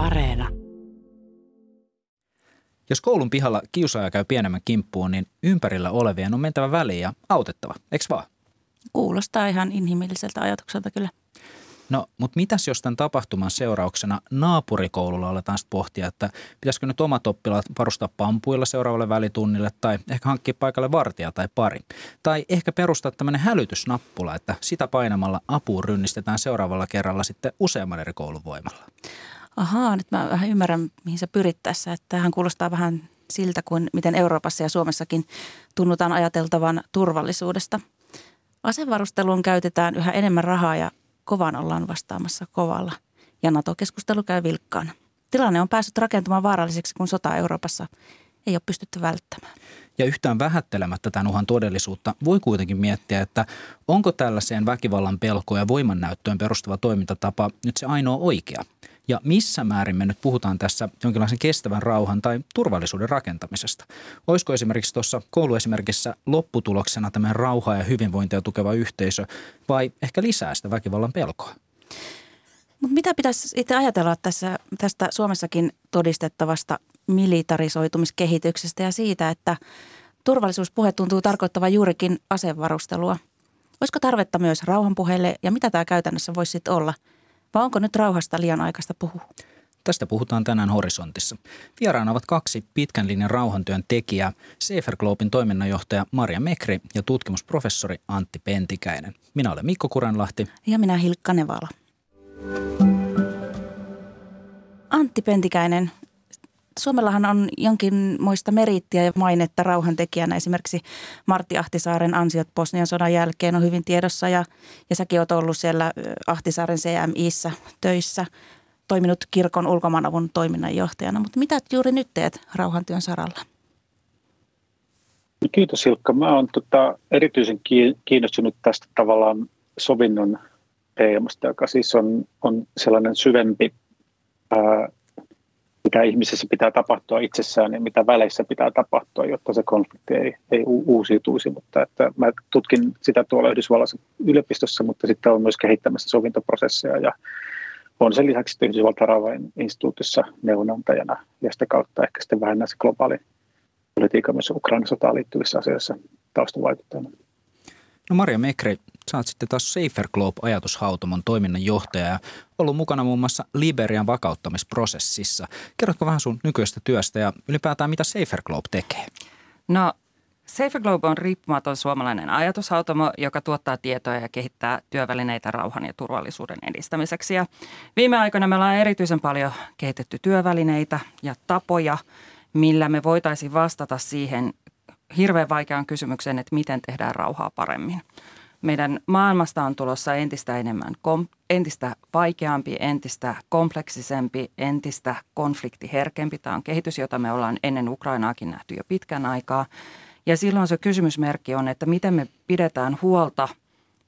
Areena. Jos koulun pihalla kiusaaja käy pienemmän kimppuun, niin ympärillä olevien on mentävä väliin ja autettava, eikö vaan? Kuulostaa ihan inhimilliseltä ajatukselta kyllä. No, mutta mitäs jos tämän tapahtuman seurauksena naapurikoululla aletaan sitten pohtia, että pitäisikö nyt omat oppilaat varustaa pampuilla seuraavalle välitunnille tai ehkä hankkia paikalle vartija tai pari. Tai ehkä perustaa tämmöinen hälytysnappula, että sitä painamalla apuun rynnistetään seuraavalla kerralla sitten useamman eri koulun voimalla. Ahaa, nyt mä vähän ymmärrän, mihin sä pyrit tässä. Että tämähän kuulostaa vähän siltä kuin miten Euroopassa ja Suomessakin tunnutaan ajateltavan turvallisuudesta. Asevarusteluun käytetään yhä enemmän rahaa ja kovan ollaan vastaamassa kovalla. Ja NATO-keskustelu käy vilkkaana. Tilanne on päässyt rakentumaan vaaralliseksi, kun sota Euroopassa ei ole pystytty välttämään. Ja yhtään vähättelemättä tämän uhan todellisuutta voi kuitenkin miettiä, että onko tällaiseen väkivallan pelkoon ja voimannäyttöön perustuva toimintatapa nyt se ainoa oikea – ja missä määrin me nyt puhutaan tässä jonkinlaisen kestävän rauhan tai turvallisuuden rakentamisesta? Olisiko esimerkiksi tuossa kouluesimerkissä lopputuloksena tämä rauhaa ja hyvinvointia tukeva yhteisö vai ehkä lisää sitä väkivallan pelkoa? Mutta mitä pitäisi itse ajatella tässä, tästä Suomessakin todistettavasta militarisoitumiskehityksestä ja siitä, että turvallisuuspuhe tuntuu tarkoittavan juurikin asevarustelua? Olisiko tarvetta myös rauhanpuheelle ja mitä tämä käytännössä voisi sitten olla – vai onko nyt rauhasta liian aikaista puhua? Tästä puhutaan tänään Horisontissa. Vieraana ovat kaksi pitkän linjan rauhantyön tekijää, Safer Globin toiminnanjohtaja Maria Mekri ja tutkimusprofessori Antti Pentikäinen. Minä olen Mikko Kurenlahti. Ja minä Hilkka Nevala. Antti Pentikäinen, Suomellahan on jonkinmoista merittiä ja mainetta rauhantekijänä. Esimerkiksi Martti Ahtisaaren ansiot Bosnian sodan jälkeen on hyvin tiedossa ja, ja säkin oot ollut siellä Ahtisaaren CMIssä töissä, toiminut kirkon ulkomaanavun toiminnanjohtajana. Mutta mitä juuri nyt teet rauhantyön saralla? Kiitos Ilkka. Mä oon tota, erityisen kiinnostunut tästä tavallaan sovinnon teemasta, joka siis on, on sellainen syvempi ää, mitä ihmisessä pitää tapahtua itsessään ja mitä väleissä pitää tapahtua, jotta se konflikti ei, ei uusiutuisi. Mutta että mä tutkin sitä tuolla Yhdysvalloissa yliopistossa, mutta sitten on myös kehittämässä sovintoprosesseja ja on sen lisäksi Yhdysvaltain rauhan instituutissa neuvonantajana ja sitä kautta ehkä sitten vähän näissä globaalin politiikan myös Ukrainan sotaan liittyvissä asioissa taustavaikuttajana. No Maria Mekri, sä oot sitten taas Safer Globe-ajatushautomon toiminnanjohtaja ja ollut mukana muun muassa Liberian vakauttamisprosessissa. Kerrotko vähän sun nykyisestä työstä ja ylipäätään mitä Safer Globe tekee? No Safer Globe on riippumaton suomalainen ajatushautomo, joka tuottaa tietoa ja kehittää työvälineitä rauhan ja turvallisuuden edistämiseksi. Ja viime aikoina me ollaan erityisen paljon kehitetty työvälineitä ja tapoja, millä me voitaisiin vastata siihen hirveän vaikeaan kysymykseen, että miten tehdään rauhaa paremmin. Meidän maailmasta on tulossa entistä enemmän, kom, entistä vaikeampi, entistä kompleksisempi, entistä konfliktiherkempi. Tämä on kehitys, jota me ollaan ennen Ukrainaakin nähty jo pitkän aikaa. Ja silloin se kysymysmerkki on, että miten me pidetään huolta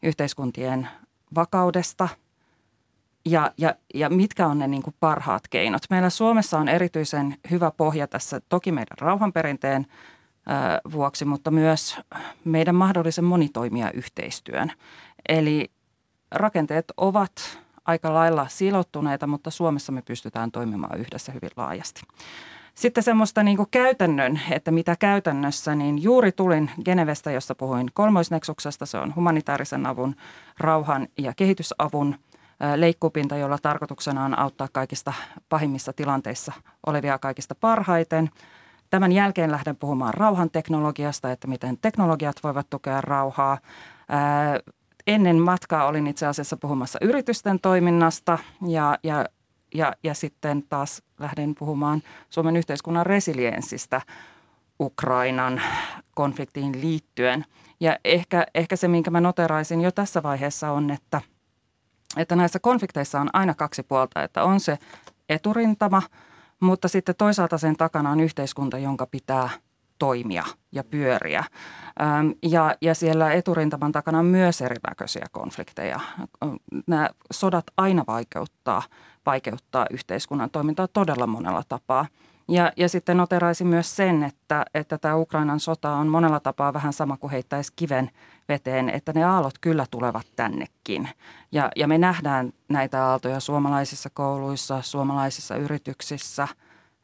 yhteiskuntien vakaudesta ja, ja, ja mitkä on ne niin kuin parhaat keinot. Meillä Suomessa on erityisen hyvä pohja tässä toki meidän rauhanperinteen – vuoksi, mutta myös meidän mahdollisen monitoimia yhteistyön. Eli rakenteet ovat aika lailla silottuneita, mutta Suomessa me pystytään toimimaan yhdessä hyvin laajasti. Sitten semmoista niin käytännön, että mitä käytännössä, niin juuri tulin Genevestä, jossa puhuin kolmoisneksuksesta. Se on humanitaarisen avun, rauhan ja kehitysavun leikkupinta, jolla tarkoituksena on auttaa kaikista pahimmissa tilanteissa olevia kaikista parhaiten – Tämän jälkeen lähden puhumaan rauhanteknologiasta, että miten teknologiat voivat tukea rauhaa. Ennen matkaa olin itse asiassa puhumassa yritysten toiminnasta ja, ja, ja, ja sitten taas lähden puhumaan Suomen yhteiskunnan resilienssistä Ukrainan konfliktiin liittyen. Ja ehkä, ehkä se, minkä mä noteraisin jo tässä vaiheessa on, että, että näissä konflikteissa on aina kaksi puolta, että on se eturintama – mutta sitten toisaalta sen takana on yhteiskunta, jonka pitää toimia ja pyöriä. Ja, ja siellä eturintaman takana on myös erinäköisiä konflikteja. Nämä sodat aina vaikeuttaa, vaikeuttaa yhteiskunnan toimintaa todella monella tapaa. Ja, ja sitten noteraisin myös sen, että, että tämä Ukrainan sota on monella tapaa vähän sama kuin heittäisi kiven veteen, että ne aallot kyllä tulevat tännekin. Ja, ja me nähdään näitä aaltoja suomalaisissa kouluissa, suomalaisissa yrityksissä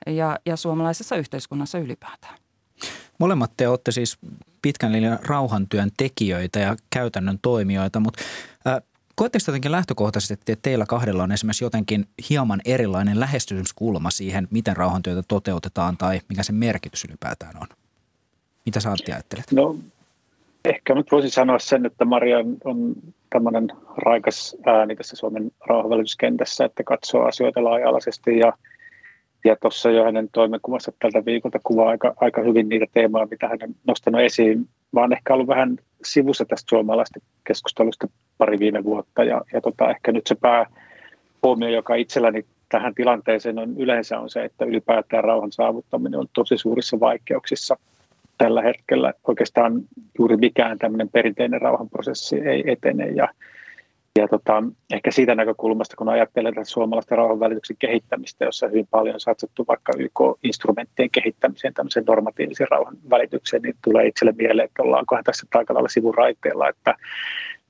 ja, ja suomalaisessa yhteiskunnassa ylipäätään. Molemmat te olette siis pitkän linjan rauhantyön tekijöitä ja käytännön toimijoita, mutta äh, koetteko jotenkin lähtökohtaisesti, että teillä kahdella on esimerkiksi jotenkin hieman erilainen lähestymiskulma siihen, miten rauhantyötä toteutetaan tai mikä sen merkitys ylipäätään on? Mitä sä Antti ajattelet? No ehkä nyt voisin sanoa sen, että Maria on tämmöinen raikas ääni tässä Suomen rauhanvälityskentässä, että katsoo asioita laaja-alaisesti ja, ja tuossa jo hänen toimenkuvassa tältä viikolta kuvaa aika, aika hyvin niitä teemoja, mitä hän on nostanut esiin. Mä oon ehkä ollut vähän sivussa tästä suomalaista keskustelusta pari viime vuotta ja, ja tota, ehkä nyt se päähuomio, joka itselläni tähän tilanteeseen on yleensä on se, että ylipäätään rauhan saavuttaminen on tosi suurissa vaikeuksissa – tällä hetkellä oikeastaan juuri mikään tämmöinen perinteinen rauhanprosessi ei etene. Ja, ja tota, ehkä siitä näkökulmasta, kun ajattelee tätä suomalaisten rauhanvälityksen kehittämistä, jossa hyvin paljon on satsattu vaikka YK-instrumenttien kehittämiseen, tämmöisen normatiivisen rauhan välitykseen, niin tulee itselle mieleen, että ollaankohan tässä aika lailla sivuraiteella, että,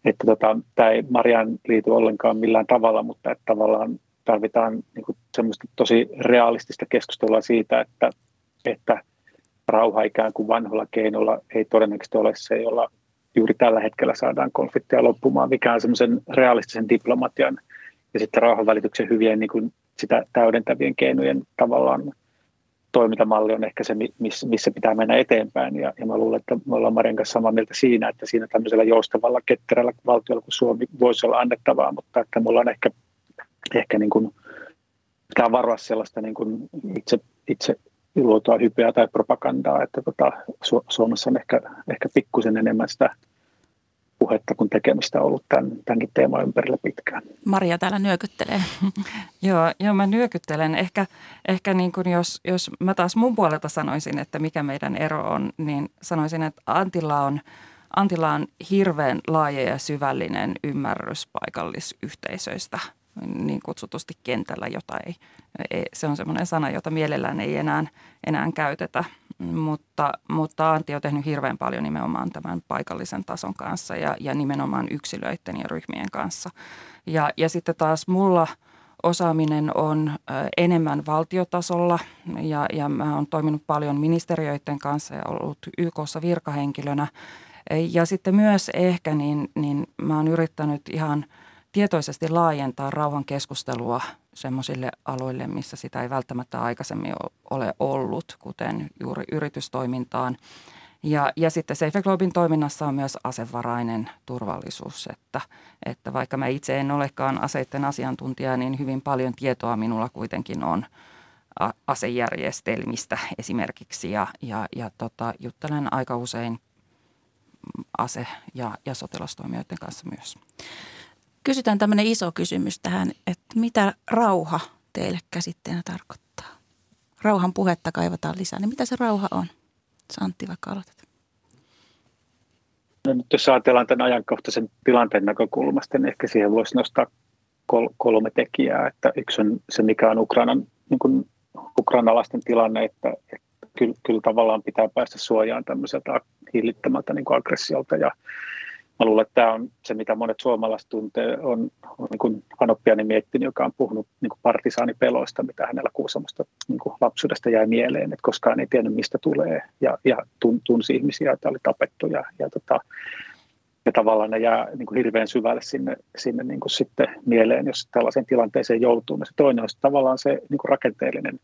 että tota, tämä ei Marian liity ollenkaan millään tavalla, mutta että tavallaan tarvitaan niin semmoista tosi realistista keskustelua siitä, että, että rauha ikään kuin vanhoilla keinoilla ei todennäköisesti ole se, jolla juuri tällä hetkellä saadaan konflikteja loppumaan, mikä on semmoisen realistisen diplomatian ja sitten rauhanvälityksen hyvien niin kuin sitä täydentävien keinojen tavallaan toimintamalli on ehkä se, missä pitää mennä eteenpäin. Ja, ja mä luulen, että me ollaan Marin kanssa samaa mieltä siinä, että siinä tämmöisellä joustavalla, ketterällä valtiolla kuin Suomi voisi olla annettavaa, mutta että mulla on ehkä, ehkä niin kuin, pitää varoa sellaista niin kuin itse, itse luotua hypeä tai propagandaa, että tota, Su- Suomessa on ehkä, ehkä pikkusen enemmän sitä puhetta kuin tekemistä ollut tämän, tämänkin teeman ympärillä pitkään. Maria täällä nyökyttelee. joo, joo, mä nyökyttelen. Ehkä, ehkä niin kuin jos, jos mä taas mun puolelta sanoisin, että mikä meidän ero on, niin sanoisin, että Antilla on, Antilla on hirveän laaja ja syvällinen ymmärrys paikallisyhteisöistä – niin kutsutusti kentällä, jota ei, ei se on semmoinen sana, jota mielellään ei enää, enää käytetä, mutta, mutta Antti on tehnyt hirveän paljon nimenomaan tämän paikallisen tason kanssa ja, ja nimenomaan yksilöiden ja ryhmien kanssa. Ja, ja sitten taas mulla osaaminen on enemmän valtiotasolla ja, ja mä oon toiminut paljon ministeriöiden kanssa ja ollut YKssa virkahenkilönä. Ja sitten myös ehkä niin, niin mä oon yrittänyt ihan – tietoisesti laajentaa rauhan keskustelua semmoisille aloille, missä sitä ei välttämättä aikaisemmin ole ollut, kuten juuri yritystoimintaan. Ja, ja sitten Safe Globin toiminnassa on myös asevarainen turvallisuus, että, että vaikka mä itse en olekaan aseiden asiantuntija, niin hyvin paljon tietoa minulla kuitenkin on asejärjestelmistä esimerkiksi ja, ja, ja tota, juttelen aika usein ase- ja, ja sotilastoimijoiden kanssa myös. Kysytään tämmöinen iso kysymys tähän, että mitä rauha teille käsitteenä tarkoittaa? Rauhan puhetta kaivataan lisää, niin mitä se rauha on? Santti, vaikka aloitat. No nyt jos ajatellaan tämän ajankohtaisen tilanteen näkökulmasta, niin ehkä siihen voisi nostaa kol- kolme tekijää. Että yksi on se, mikä on Ukrainan, niin kuin ukrainalaisten tilanne, että, että kyllä, kyllä tavallaan pitää päästä suojaan tämmöiseltä hillittämältä niin aggressiolta ja mä luulen, että tämä on se, mitä monet suomalaiset tuntee, on, on niin Anoppiani miettinyt, joka on puhunut niin partisaanipeloista, mitä hänellä Kuusamosta niin lapsuudesta jäi mieleen, että koskaan ei tiennyt, mistä tulee, ja, ja tunsi ihmisiä, joita oli tapettu, ja, ja, tota, ja tavallaan ne jää niin hirveän syvälle sinne, sinne niin sitten mieleen, jos tällaiseen tilanteeseen joutuu. Ja se toinen on tavallaan se niin rakenteellinen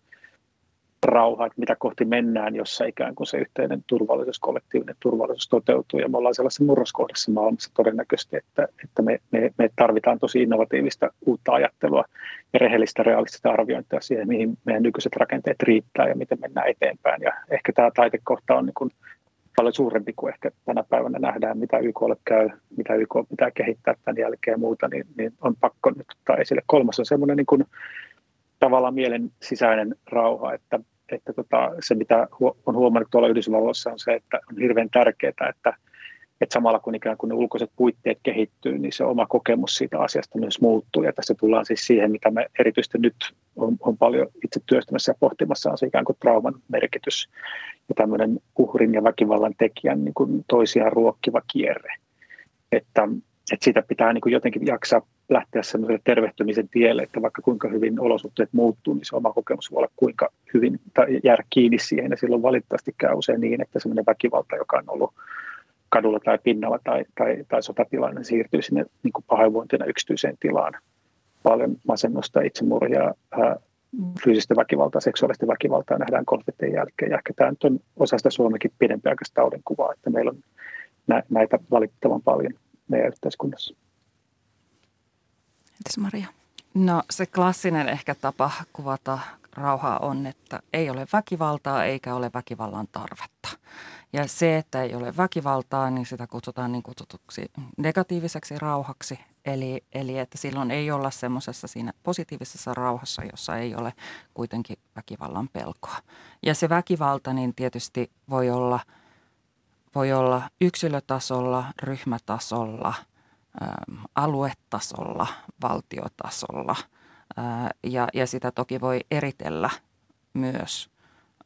rauha, että mitä kohti mennään, jossa ikään kuin se yhteinen turvallisuus, kollektiivinen turvallisuus toteutuu. Ja me ollaan sellaisessa murroskohdassa maailmassa todennäköisesti, että, että me, me, me tarvitaan tosi innovatiivista uutta ajattelua ja rehellistä realistista arviointia siihen, mihin meidän nykyiset rakenteet riittää ja miten mennään eteenpäin. Ja ehkä tämä taitekohta on niin kuin paljon suurempi kuin ehkä tänä päivänä nähdään, mitä YKlle käy, mitä YK pitää kehittää tämän jälkeen ja muuta, niin, niin on pakko nyt ottaa esille. Kolmas on semmoinen niin kuin, tavallaan mielen sisäinen rauha, että että tota, se, mitä on huomannut tuolla Yhdysvalloissa, on se, että on hirveän tärkeää, että, että samalla kun ikään kuin ne ulkoiset puitteet kehittyy, niin se oma kokemus siitä asiasta myös muuttuu. Ja tässä tullaan siis siihen, mitä me erityisesti nyt on, on paljon itse työstämässä ja pohtimassa, on se ikään kuin trauman merkitys ja tämmöinen uhrin ja väkivallan tekijän niin kuin toisiaan ruokkiva kierre. että, että sitä pitää niin kuin jotenkin jaksaa lähteä semmoiselle tervehtymisen tielle, että vaikka kuinka hyvin olosuhteet muuttuu, niin se oma kokemus voi olla kuinka hyvin tai jäädä kiinni siihen. Ja silloin valitettavasti käy usein niin, että semmoinen väkivalta, joka on ollut kadulla tai pinnalla tai, tai, tai sotatilanne, niin siirtyy sinne niin kuin pahoinvointina yksityiseen tilaan. Paljon masennusta, itsemurhia, fyysistä väkivaltaa, seksuaalista väkivaltaa nähdään konfliktien jälkeen. Ja ehkä tämä nyt on osa sitä Suomenkin pidempiaikaista taudin kuvaa, että meillä on näitä valitettavan paljon meidän yhteiskunnassa. Entäs Maria? No se klassinen ehkä tapa kuvata rauhaa on, että ei ole väkivaltaa eikä ole väkivallan tarvetta. Ja se, että ei ole väkivaltaa, niin sitä kutsutaan niin kutsutuksi negatiiviseksi rauhaksi. Eli, eli että silloin ei olla semmoisessa siinä positiivisessa rauhassa, jossa ei ole kuitenkin väkivallan pelkoa. Ja se väkivalta niin tietysti voi olla, voi olla yksilötasolla, ryhmätasolla, aluetasolla, valtiotasolla – ja, ja sitä toki voi eritellä myös.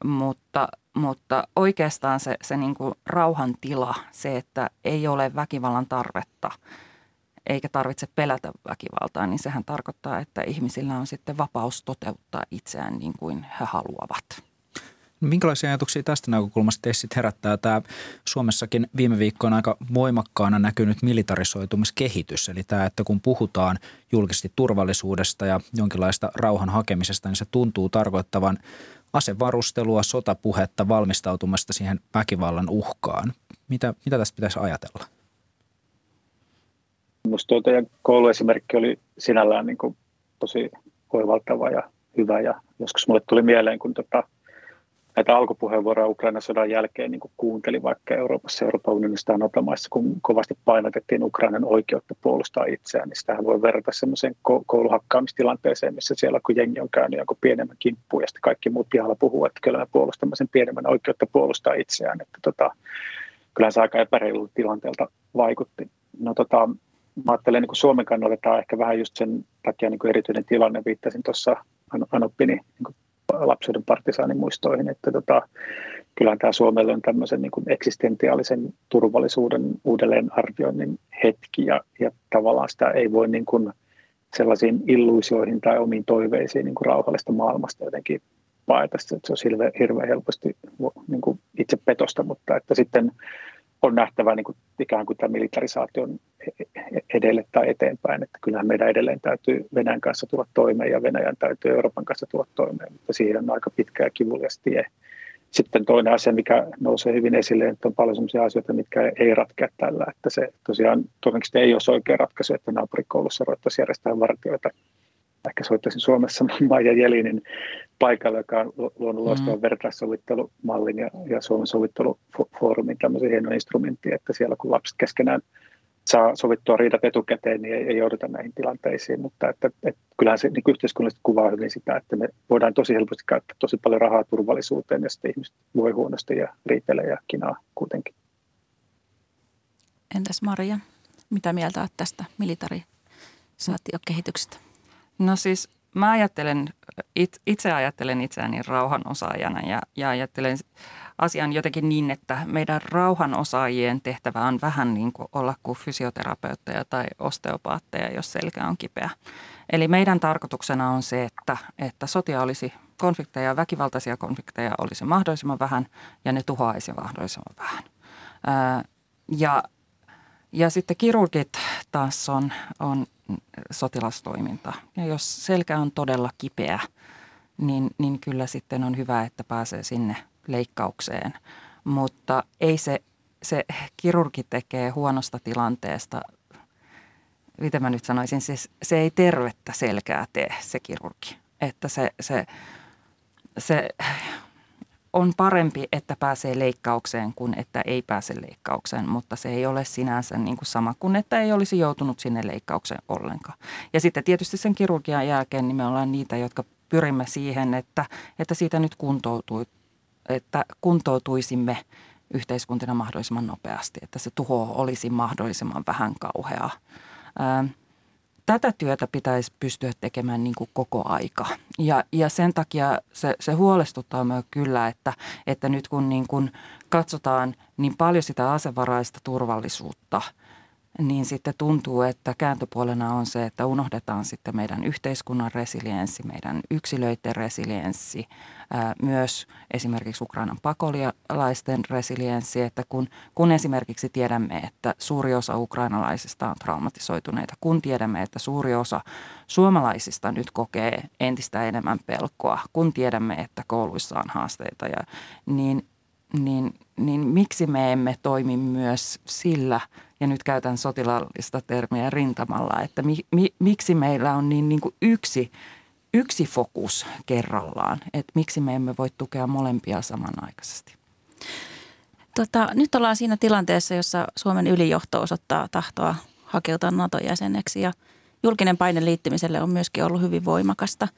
Mutta, mutta oikeastaan se, se niin kuin rauhan tila, se, että ei ole väkivallan tarvetta eikä tarvitse pelätä väkivaltaa, niin sehän tarkoittaa, että ihmisillä on sitten vapaus toteuttaa itseään niin kuin he haluavat. Minkälaisia ajatuksia tästä näkökulmasta teissä herättää tämä Suomessakin viime viikkoina aika voimakkaana näkynyt militarisoitumiskehitys? Eli tämä, että kun puhutaan julkisesti turvallisuudesta ja jonkinlaista rauhan hakemisesta, niin se tuntuu tarkoittavan asevarustelua, sotapuhetta, valmistautumasta siihen väkivallan uhkaan. Mitä, mitä tästä pitäisi ajatella? Minusta tuo teidän kouluesimerkki oli sinällään niin kuin tosi oivaltava ja hyvä ja joskus mulle tuli mieleen, kun tota – näitä alkupuheenvuoroja Ukrainan sodan jälkeen niin kuuntelin vaikka Euroopassa, Euroopan unionista ja NATO-maissa, kun kovasti painotettiin Ukrainan oikeutta puolustaa itseään, niin sitähän voi verrata semmoiseen kouluhakkaamistilanteeseen, missä siellä kun jengi on käynyt jonkun pienemmän kimppuun ja sitten kaikki muut pihalla puhuu, että kyllä me puolustamme sen pienemmän oikeutta puolustaa itseään. Että tota, kyllähän se aika epäreilulta tilanteelta vaikutti. No tota, mä ajattelen niin Suomen kannalta tämä on ehkä vähän just sen takia niin erityinen tilanne, viittasin tuossa Anoppini niin lapsuuden partisaanimuistoihin, että tota, kyllähän tämä Suomelle on tämmöisen niin eksistentiaalisen turvallisuuden uudelleenarvioinnin hetki ja, ja tavallaan sitä ei voi niin kuin sellaisiin illuusioihin tai omiin toiveisiin niin kuin rauhallista maailmasta jotenkin paeta. Se olisi hirveän, hirveän helposti niin kuin itse petosta, mutta että sitten on nähtävä niin kuin, ikään kuin tämä militarisaation edelle tai eteenpäin. Että kyllähän meidän edelleen täytyy Venäjän kanssa tulla toimeen ja Venäjän täytyy Euroopan kanssa tulla toimeen, mutta siihen on aika pitkä ja kivulias tie. Sitten toinen asia, mikä nousee hyvin esille, että on paljon sellaisia asioita, mitkä ei ratkea tällä. Että se tosiaan todennäköisesti ei ole oikea ratkaisu, että naapurikoulussa ruvettaisiin järjestää vartioita ehkä soittaisin Suomessa Maija Jelinin paikalle, joka on luonut loistavan mm. vertaissovittelumallin ja, ja Suomen sovittelufoorumin tämmöisen hieno instrumentti, että siellä kun lapset keskenään saa sovittua riidat etukäteen, niin ei, ei jouduta näihin tilanteisiin, mutta että, että kyllähän se niin yhteiskunnallisesti kuvaa hyvin sitä, että me voidaan tosi helposti käyttää tosi paljon rahaa turvallisuuteen ja sitten ihmiset voi huonosti ja riitelee ja kinaa kuitenkin. Entäs Maria, mitä mieltä olet tästä militarisaatiokehityksestä? No siis mä ajattelen, itse ajattelen itseäni rauhanosaajana ja, ja ajattelen asian jotenkin niin, että meidän rauhanosaajien tehtävä on vähän niin kuin olla kuin fysioterapeutteja tai osteopaatteja, jos selkä on kipeä. Eli meidän tarkoituksena on se, että, että sotia olisi konflikteja, väkivaltaisia konflikteja olisi mahdollisimman vähän ja ne tuhoaisi mahdollisimman vähän. Ja, ja sitten kirurgit taas on, on sotilastoiminta. Ja jos selkä on todella kipeä, niin, niin kyllä sitten on hyvä, että pääsee sinne leikkaukseen. Mutta ei se, se kirurgi tekee huonosta tilanteesta, mitä mä nyt sanoisin, siis se ei tervettä selkää tee se kirurgi. Että se, se, se on parempi, että pääsee leikkaukseen kuin että ei pääse leikkaukseen, mutta se ei ole sinänsä niin kuin sama kuin että ei olisi joutunut sinne leikkaukseen ollenkaan. Ja sitten tietysti sen kirurgian jälkeen niin me ollaan niitä, jotka pyrimme siihen, että, että siitä nyt kuntoutui, että kuntoutuisimme yhteiskuntina mahdollisimman nopeasti, että se tuho olisi mahdollisimman vähän kauheaa tätä työtä pitäisi pystyä tekemään niin kuin koko aika. Ja, ja sen takia se, se huolestuttaa myös kyllä, että, että nyt kun niin kuin katsotaan niin paljon sitä asevaraista turvallisuutta, niin sitten tuntuu, että kääntöpuolena on se, että unohdetaan sitten meidän yhteiskunnan resilienssi, meidän yksilöiden resilienssi, myös esimerkiksi Ukrainan pakolaisten resilienssi, että kun, kun esimerkiksi tiedämme, että suuri osa ukrainalaisista on traumatisoituneita, kun tiedämme, että suuri osa suomalaisista nyt kokee entistä enemmän pelkoa, kun tiedämme, että kouluissa on haasteita, ja, niin, niin, niin miksi me emme toimi myös sillä – ja nyt käytän sotilaallista termiä rintamalla, että mi, mi, miksi meillä on niin, niin kuin yksi, yksi fokus kerrallaan, että miksi me emme voi tukea molempia samanaikaisesti. Tota, nyt ollaan siinä tilanteessa, jossa Suomen ylijohto osoittaa tahtoa hakeutua NATO-jäseneksi ja julkinen paine liittymiselle on myöskin ollut hyvin voimakasta.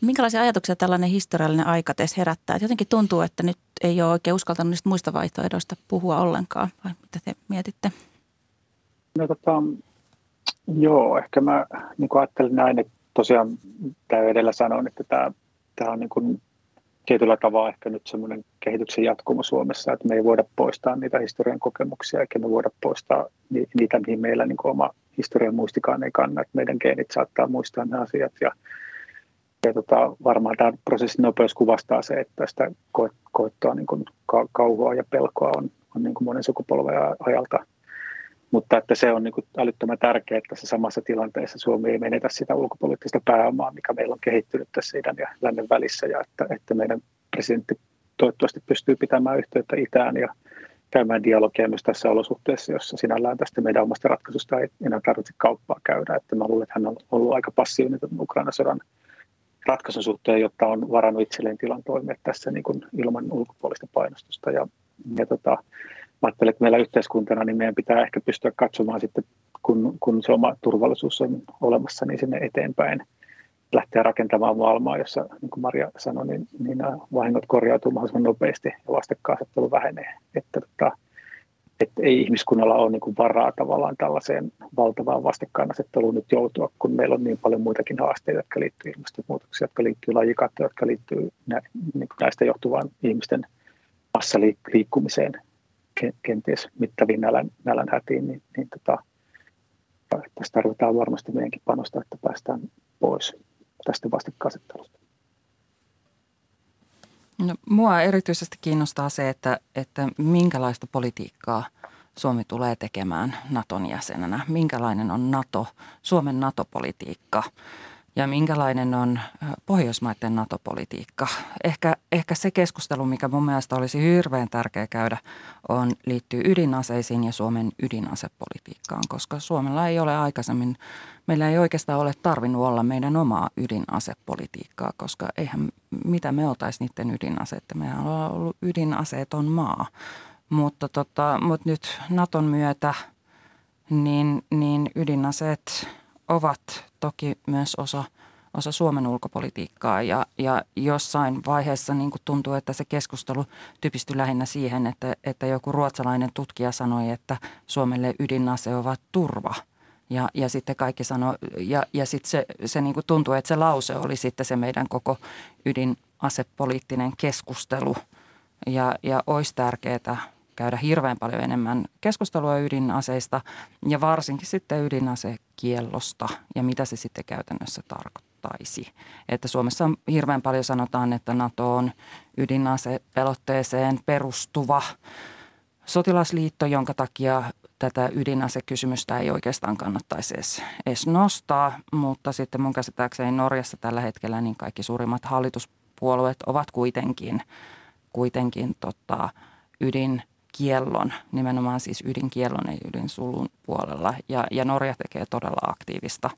Minkälaisia ajatuksia tällainen historiallinen aikates herättää? Et jotenkin tuntuu, että nyt ei ole oikein uskaltanut niistä muista vaihtoehdoista puhua ollenkaan, vai mitä te mietitte? No tota, joo, ehkä mä niin ajattelin näin, että tosiaan tämä edellä sanoin, että tämä, tämä on niin kuin tietyllä tavalla ehkä nyt semmoinen kehityksen jatkumo Suomessa, että me ei voida poistaa niitä historian kokemuksia, eikä me voida poistaa niitä, mihin meillä niin oma historian muistikaan ei kanna, että meidän geenit saattaa muistaa ne asiat ja, ja tota, varmaan tämä prosessin nopeus kuvastaa se, että sitä koettua niin kuin kauhua ja pelkoa on, on niin kuin monen sukupolven ajalta mutta että se on niin kuin älyttömän tärkeää, että tässä samassa tilanteessa Suomi ei menetä sitä ulkopoliittista pääomaa, mikä meillä on kehittynyt tässä idän ja lännen välissä, ja että, että meidän presidentti toivottavasti pystyy pitämään yhteyttä itään ja käymään dialogia myös tässä olosuhteessa, jossa sinällään tästä meidän omasta ratkaisusta ei enää tarvitse kauppaa käydä. Että mä luulen, että hän on ollut aika passiivinen Ukraina sodan ratkaisun suhteen, jotta on varannut itselleen tilan toimia tässä niin kuin ilman ulkopuolista painostusta. Ja, ja tota, ajattelen, että meillä yhteiskuntana niin meidän pitää ehkä pystyä katsomaan sitten, kun, kun se oma turvallisuus on olemassa, niin sinne eteenpäin lähteä rakentamaan maailmaa, jossa, niin kuin Maria sanoi, niin, niin nämä vahingot korjautuu mahdollisimman nopeasti ja vastakkainasettelu vähenee. Että, että, että ei ihmiskunnalla ole niin kuin varaa tavallaan tällaiseen valtavaan vastakkainasetteluun nyt joutua, kun meillä on niin paljon muitakin haasteita, jotka liittyy ilmastonmuutoksiin, jotka liittyy lajikattoon, jotka liittyy nä, niin näistä johtuvaan ihmisten massaliikkumiseen kenties mittaviin nälän, nälän hätiin, niin, niin tota, tässä tarvitaan varmasti meidänkin panosta, että päästään pois tästä vastakkainasettelusta. No, mua erityisesti kiinnostaa se, että, että minkälaista politiikkaa Suomi tulee tekemään Naton jäsenenä. Minkälainen on NATO, Suomen NATO-politiikka ja minkälainen on Pohjoismaiden NATO-politiikka. Ehkä, ehkä se keskustelu, mikä mun mielestä olisi hirveän tärkeä käydä, on, liittyy ydinaseisiin ja Suomen ydinasepolitiikkaan, koska Suomella ei ole aikaisemmin, meillä ei oikeastaan ole tarvinnut olla meidän omaa ydinasepolitiikkaa, koska eihän mitä me oltaisiin niiden ydinaseet, mehän on ollut ydinaseeton maa. Mutta, tota, mutta nyt Naton myötä niin, niin ydinaseet ovat toki myös osa, osa Suomen ulkopolitiikkaa ja, ja jossain vaiheessa niin kuin tuntuu, että se keskustelu typistyi lähinnä siihen, että, että joku ruotsalainen tutkija sanoi, että Suomelle ydinase ovat turva. Ja, ja sitten kaikki sanoi, ja, ja sitten se, se niin kuin tuntuu, että se lause oli sitten se meidän koko ydinasepoliittinen keskustelu. Ja, ja olisi tärkeää käydä hirveän paljon enemmän keskustelua ydinaseista ja varsinkin sitten ydinasekiellosta ja mitä se sitten käytännössä tarkoittaisi. Että Suomessa hirveän paljon sanotaan, että NATO on ydinasepelotteeseen perustuva sotilasliitto, jonka takia tätä ydinasekysymystä ei oikeastaan kannattaisi edes, edes nostaa, mutta sitten mun käsittääkseni Norjassa tällä hetkellä niin kaikki suurimmat hallituspuolueet ovat kuitenkin, kuitenkin tota, ydin kiellon, nimenomaan siis ydinkiellon ja ydinsulun puolella. Ja, ja Norja tekee todella aktiivista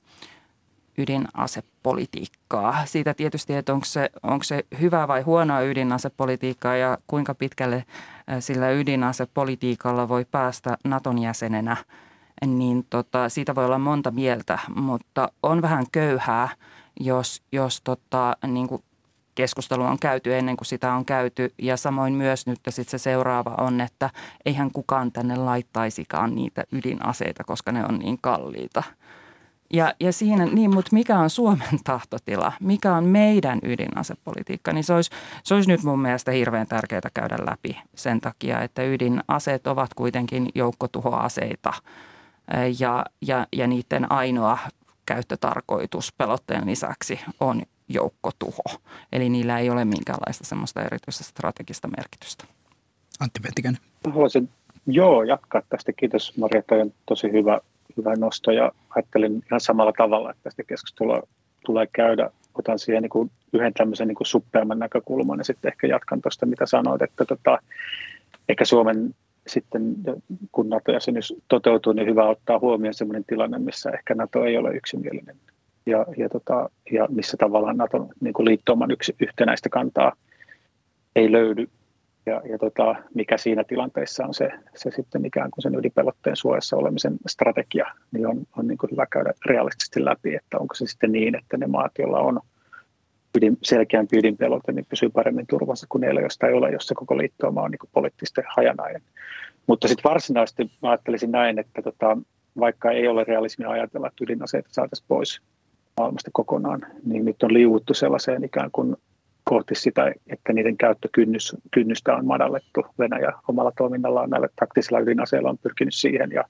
ydinasepolitiikkaa. Siitä tietysti, että onko se, onko se hyvää vai huonoa ydinasepolitiikkaa ja kuinka pitkälle sillä ydinasepolitiikalla voi päästä Naton jäsenenä, niin tota, siitä voi olla monta mieltä, mutta on vähän köyhää, jos, jos tota, niin kuin keskustelu on käyty ennen kuin sitä on käyty. Ja samoin myös nyt sit se seuraava on, että eihän kukaan tänne laittaisikaan niitä ydinaseita, koska ne on niin kalliita. Ja, ja siinä, niin, mutta mikä on Suomen tahtotila? Mikä on meidän ydinasepolitiikka? Niin se olisi, se olisi nyt mun mielestä hirveän tärkeää käydä läpi sen takia, että ydinaseet ovat kuitenkin joukkotuhoaseita. ja, ja, ja niiden ainoa käyttötarkoitus pelotteen lisäksi on joukkotuho. Eli niillä ei ole minkäänlaista semmoista erityistä strategista merkitystä. Antti Pettikäinen. Haluaisin joo, jatkaa tästä. Kiitos Maria, toi on tosi hyvä, hyvä nosto ja ajattelin ihan samalla tavalla, että tästä keskustelua tulee käydä. Otan siihen niin kuin yhden tämmöisen niin kuin suppeamman näkökulman ja sitten ehkä jatkan tuosta, mitä sanoit, että tota, ehkä Suomen sitten, kun NATO-jäsenyys toteutuu, niin hyvä ottaa huomioon sellainen tilanne, missä ehkä NATO ei ole yksimielinen ja, ja, tota, ja missä tavallaan NATO niin kuin liittouman yksi, yhtenäistä kantaa ei löydy. Ja, ja tota, mikä siinä tilanteessa on se, se sitten ikään kuin sen ydinpelotteen suojassa olemisen strategia, niin on, on niin kuin hyvä käydä realistisesti läpi, että onko se sitten niin, että ne maat, joilla on ydin, selkeämpi ydinpelote, niin pysyy paremmin turvassa kuin niillä, josta ei ole, jos se koko liittouma on niin kuin poliittisesti hajanainen. Mutta sitten varsinaisesti ajattelisin näin, että tota, vaikka ei ole realismia ajatella, että ydinaseita saataisiin pois maailmasta kokonaan, niin nyt on liuuttu sellaiseen ikään kuin kohti sitä, että niiden käyttökynnystä on madallettu. Venäjä omalla toiminnallaan näillä taktisilla ydinaseilla on pyrkinyt siihen ja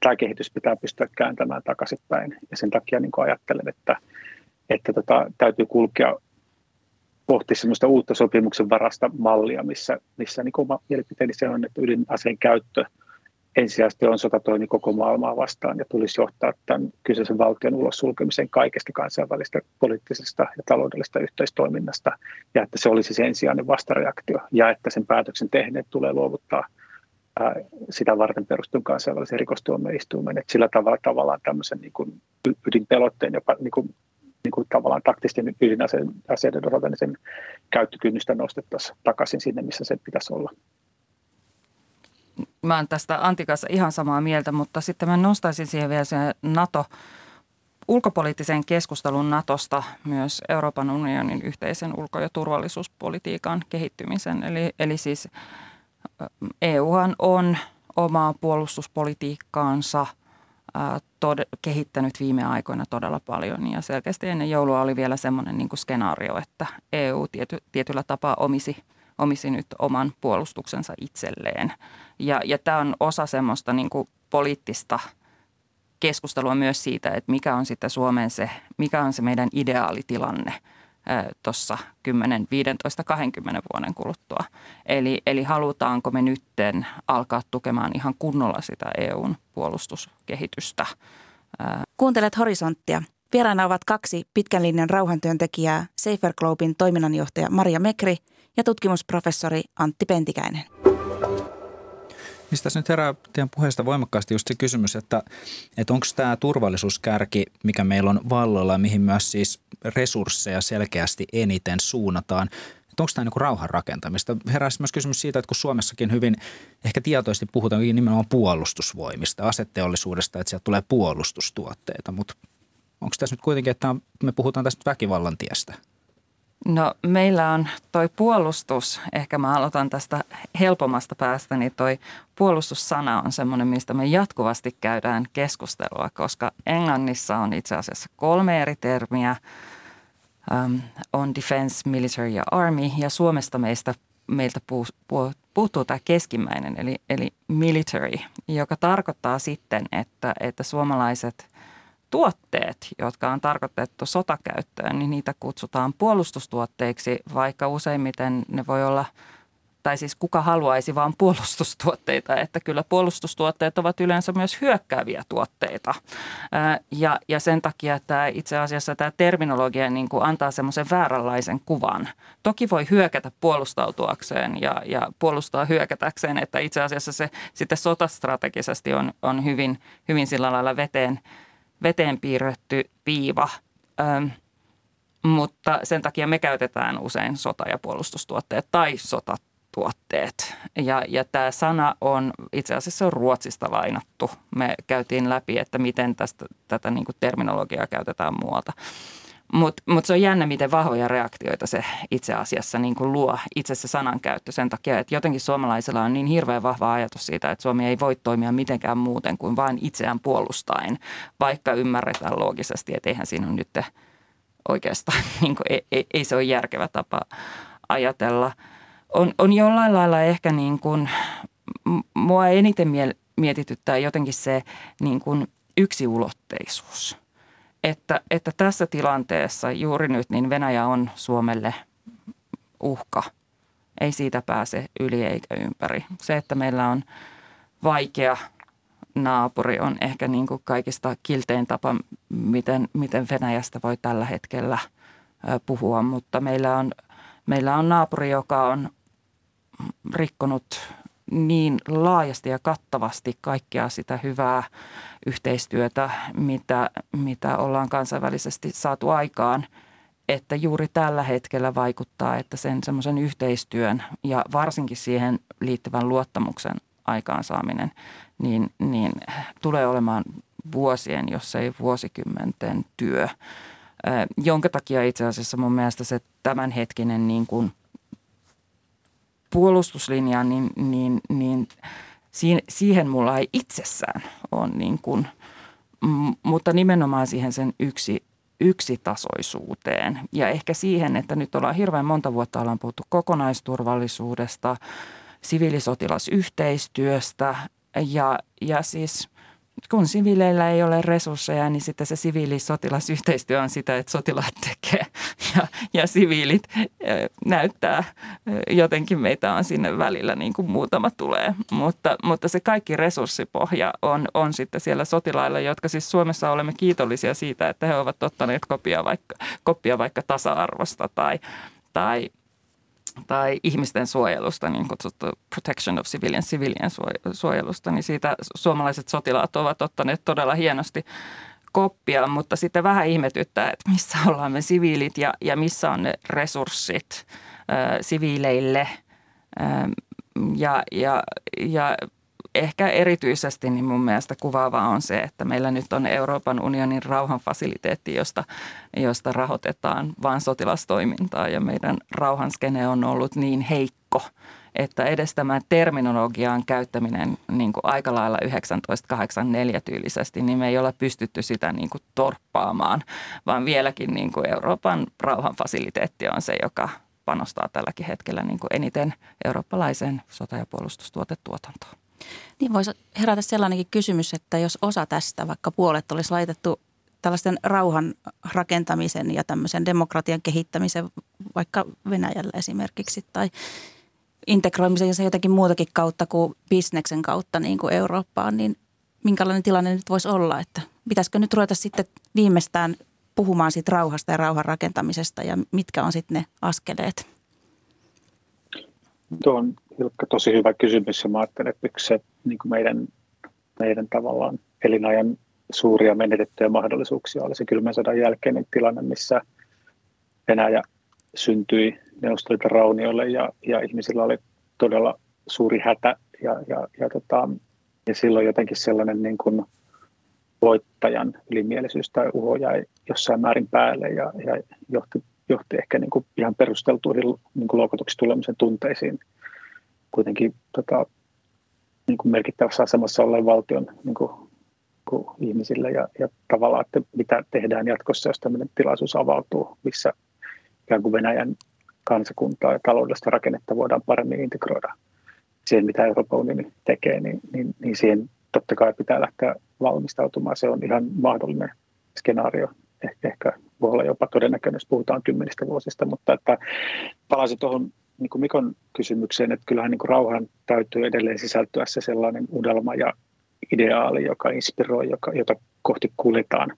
tämä kehitys pitää pystyä kääntämään takaisinpäin. Ja sen takia niin ajattelen, että, että tota, täytyy kulkea kohti sellaista uutta sopimuksen varasta mallia, missä, missä niin oma mielipiteeni se on, että ydinaseen käyttö – ensisijaisesti on sotatoimi koko maailmaa vastaan ja tulisi johtaa tämän kyseisen valtion ulos sulkemiseen kaikesta kansainvälistä poliittisesta ja taloudellisesta yhteistoiminnasta ja että se olisi se ensisijainen vastareaktio ja että sen päätöksen tehneet tulee luovuttaa ää, sitä varten perustun kansainvälisen rikostuomioistuimen, että sillä tavalla tavallaan tämmöisen niin kuin ydinpelotteen jopa niin kuin, niin kuin tavallaan taktisten ydinaseiden osalta niin sen käyttökynnystä nostettaisiin takaisin sinne, missä se pitäisi olla mä oon tästä Antikassa ihan samaa mieltä, mutta sitten mä nostaisin siihen vielä se NATO, ulkopoliittisen keskustelun Natosta myös Euroopan unionin yhteisen ulko- ja turvallisuuspolitiikan kehittymisen. Eli, eli siis EUhan on omaa puolustuspolitiikkaansa tod- kehittänyt viime aikoina todella paljon ja selkeästi ennen joulua oli vielä semmoinen niin skenaario, että EU tiety, tietyllä tapaa omisi – omisi nyt oman puolustuksensa itselleen. Ja, ja tämä on osa semmoista niin kuin poliittista keskustelua myös siitä, että mikä on sitten Suomen se, mikä on se meidän ideaalitilanne tuossa 10, 15, 20 vuoden kuluttua. Eli, eli halutaanko me nytten alkaa tukemaan ihan kunnolla sitä EUn puolustuskehitystä. Kuuntelet Horisonttia. Vieraana ovat kaksi pitkän linjan rauhantyöntekijää, Safer Globin toiminnanjohtaja Maria Mekri ja tutkimusprofessori Antti Pentikäinen. Mistä nyt herää teidän puheesta voimakkaasti just se kysymys, että, että onko tämä turvallisuuskärki, mikä meillä on vallalla mihin myös siis resursseja selkeästi eniten suunnataan, että onko tämä niin rauhan rakentamista? Heräisi myös kysymys siitä, että kun Suomessakin hyvin ehkä tietoisesti puhutaan nimenomaan puolustusvoimista, asetteollisuudesta, että sieltä tulee puolustustuotteita, mutta onko tässä nyt kuitenkin, että me puhutaan tästä väkivallan tiestä? No meillä on toi puolustus, ehkä mä aloitan tästä helpommasta päästä, niin toi puolustussana on semmoinen, mistä me jatkuvasti käydään keskustelua, koska Englannissa on itse asiassa kolme eri termiä. Um, on defense, military ja army ja Suomesta meistä, meiltä puu, puu, puuttuu tämä keskimmäinen eli, eli military, joka tarkoittaa sitten, että, että suomalaiset – tuotteet, jotka on tarkoitettu sotakäyttöön, niin niitä kutsutaan puolustustuotteiksi, vaikka useimmiten ne voi olla, tai siis kuka haluaisi vaan puolustustuotteita, että kyllä puolustustuotteet ovat yleensä myös hyökkääviä tuotteita. Ja, ja sen takia tämä itse asiassa tämä terminologia niin kuin antaa semmoisen vääränlaisen kuvan. Toki voi hyökätä puolustautuakseen ja, ja puolustaa hyökätäkseen, että itse asiassa se sitten sotastrategisesti on, on hyvin, hyvin sillä lailla veteen – veteen piirretty viiva, ähm, mutta sen takia me käytetään usein sota- ja puolustustuotteet tai sotatuotteet. Ja, ja tämä sana on itse asiassa Ruotsista lainattu. Me käytiin läpi, että miten tästä, tätä niin terminologiaa käytetään muualta. Mutta mut se on jännä, miten vahvoja reaktioita se itse asiassa niin kuin luo itse se sanankäyttö sen takia, että jotenkin suomalaisilla on niin hirveän vahva ajatus siitä, että Suomi ei voi toimia mitenkään muuten kuin vain itseään puolustaen, vaikka ymmärretään loogisesti, että eihän siinä ole nyt oikeastaan, niin kuin, ei, ei, ei se ole järkevä tapa ajatella. On, on jollain lailla ehkä niin kuin, mua eniten mietityttää jotenkin se niin kuin yksiulotteisuus. Että, että tässä tilanteessa juuri nyt niin Venäjä on Suomelle uhka. Ei siitä pääse yli eikä ympäri. Se, että meillä on vaikea naapuri on ehkä niin kuin kaikista kiltein tapa, miten, miten Venäjästä voi tällä hetkellä puhua, mutta meillä on, meillä on naapuri, joka on rikkonut niin laajasti ja kattavasti kaikkea sitä hyvää yhteistyötä, mitä, mitä ollaan kansainvälisesti saatu aikaan, että juuri tällä hetkellä vaikuttaa, että sen semmoisen yhteistyön ja varsinkin siihen liittyvän luottamuksen aikaansaaminen, niin, niin tulee olemaan vuosien, jos ei vuosikymmenten työ, jonka takia itse asiassa mun mielestä se tämänhetkinen niin kuin puolustuslinja, niin, niin, niin siihen mulla ei itsessään ole niin kuin, mutta nimenomaan siihen sen yksi yksitasoisuuteen. Ja ehkä siihen, että nyt ollaan hirveän monta vuotta ollaan puhuttu kokonaisturvallisuudesta, siviilisotilasyhteistyöstä ja, ja siis kun siviileillä ei ole resursseja, niin sitten se siviilisotilasyhteistyö on sitä, että sotilaat tekee ja, ja siviilit näyttää jotenkin meitä on sinne välillä niin kuin muutama tulee. Mutta, mutta se kaikki resurssipohja on, on sitten siellä sotilailla, jotka siis Suomessa olemme kiitollisia siitä, että he ovat ottaneet kopia vaikka, kopia vaikka tasa-arvosta tai, tai tai ihmisten suojelusta, niin kutsuttu protection of civilian, civilian suojelusta, niin siitä suomalaiset sotilaat ovat ottaneet todella hienosti koppia, mutta sitten vähän ihmetyttää, että missä ollaan me siviilit ja, ja missä on ne resurssit äh, siviileille. Äh, ja, ja, ja ehkä erityisesti niin mun mielestä kuvaavaa on se, että meillä nyt on Euroopan unionin rauhanfasiliteetti, josta, josta rahoitetaan vain sotilastoimintaa ja meidän rauhanskene on ollut niin heikko, että edes tämä terminologian käyttäminen niin kuin aika lailla 1984 tyylisesti, niin me ei ole pystytty sitä niin kuin torppaamaan, vaan vieläkin niin kuin Euroopan rauhanfasiliteetti on se, joka panostaa tälläkin hetkellä niin kuin eniten eurooppalaiseen sota- ja puolustustuotetuotantoon. Niin voisi herätä sellainenkin kysymys, että jos osa tästä, vaikka puolet olisi laitettu tällaisten rauhan rakentamisen ja tämmöisen demokratian kehittämisen vaikka Venäjällä esimerkiksi tai integroimisen se jotenkin muutakin kautta kuin bisneksen kautta niin kuin Eurooppaan, niin minkälainen tilanne nyt voisi olla, että pitäisikö nyt ruveta sitten viimeistään puhumaan siitä rauhasta ja rauhan rakentamisesta ja mitkä on sitten ne askeleet? Tuo on Ilkka, tosi hyvä kysymys ja mä ajattelen, että yksi se niin kuin meidän, meidän tavallaan elinajan suuria menetettyjä mahdollisuuksia oli se kylmän sodan jälkeinen tilanne, missä Venäjä syntyi Neuvostoliiton raunioille ja, ja ihmisillä oli todella suuri hätä ja, ja, ja, tota, ja silloin jotenkin sellainen niin kuin voittajan ylimielisyys tai uho jäi jossain määrin päälle ja, ja johti, johti ehkä niin kuin ihan perusteltuihin niin kuin loukotuksi tulemisen tunteisiin kuitenkin tota, niin kuin merkittävässä asemassa olleen valtion niin kuin, kuin ihmisille ja, ja tavallaan, että mitä tehdään jatkossa, jos tämmöinen tilaisuus avautuu, missä ikään kuin Venäjän kansakuntaa ja taloudellista rakennetta voidaan paremmin integroida siihen, mitä Euroopan unioni tekee, niin, niin, niin siihen totta kai pitää lähteä valmistautumaan. Se on ihan mahdollinen skenaario. Eh, ehkä voi olla jopa todennäköinen, jos puhutaan kymmenistä vuosista, mutta että palasin tuohon niin kuin Mikon kysymykseen, että kyllähän niin kuin rauhan täytyy edelleen sisältyä se sellainen unelma ja ideaali, joka inspiroi, joka, jota kohti kuljetaan.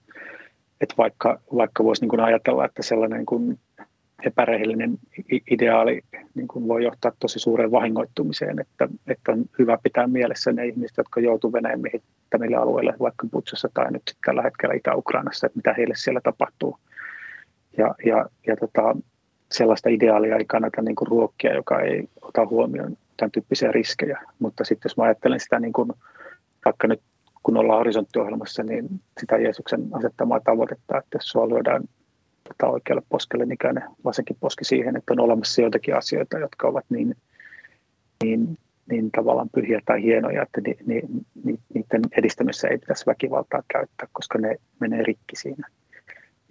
Että vaikka, vaikka voisi niin kuin ajatella, että sellainen niin kuin epärehellinen ideaali niin kuin voi johtaa tosi suureen vahingoittumiseen, että, että on hyvä pitää mielessä ne ihmiset, jotka joutuvat Venäjän miehittämille alueille, vaikka Putsassa tai nyt tällä hetkellä Itä-Ukrainassa, että mitä heille siellä tapahtuu. Ja, ja, ja tota, sellaista ideaalia ei kannata niin kuin ruokkia, joka ei ota huomioon tämän tyyppisiä riskejä. Mutta sitten jos mä ajattelen sitä, niin kuin, vaikka nyt kun ollaan horisonttiohjelmassa, niin sitä Jeesuksen asettamaa tavoitetta, että jos sua lyödään tota oikealle poskelle, niin käänne vasenkin poski siihen, että on olemassa joitakin asioita, jotka ovat niin, niin, niin tavallaan pyhiä tai hienoja, että ni, ni, ni, niiden edistämisessä ei pitäisi väkivaltaa käyttää, koska ne menee rikki siinä.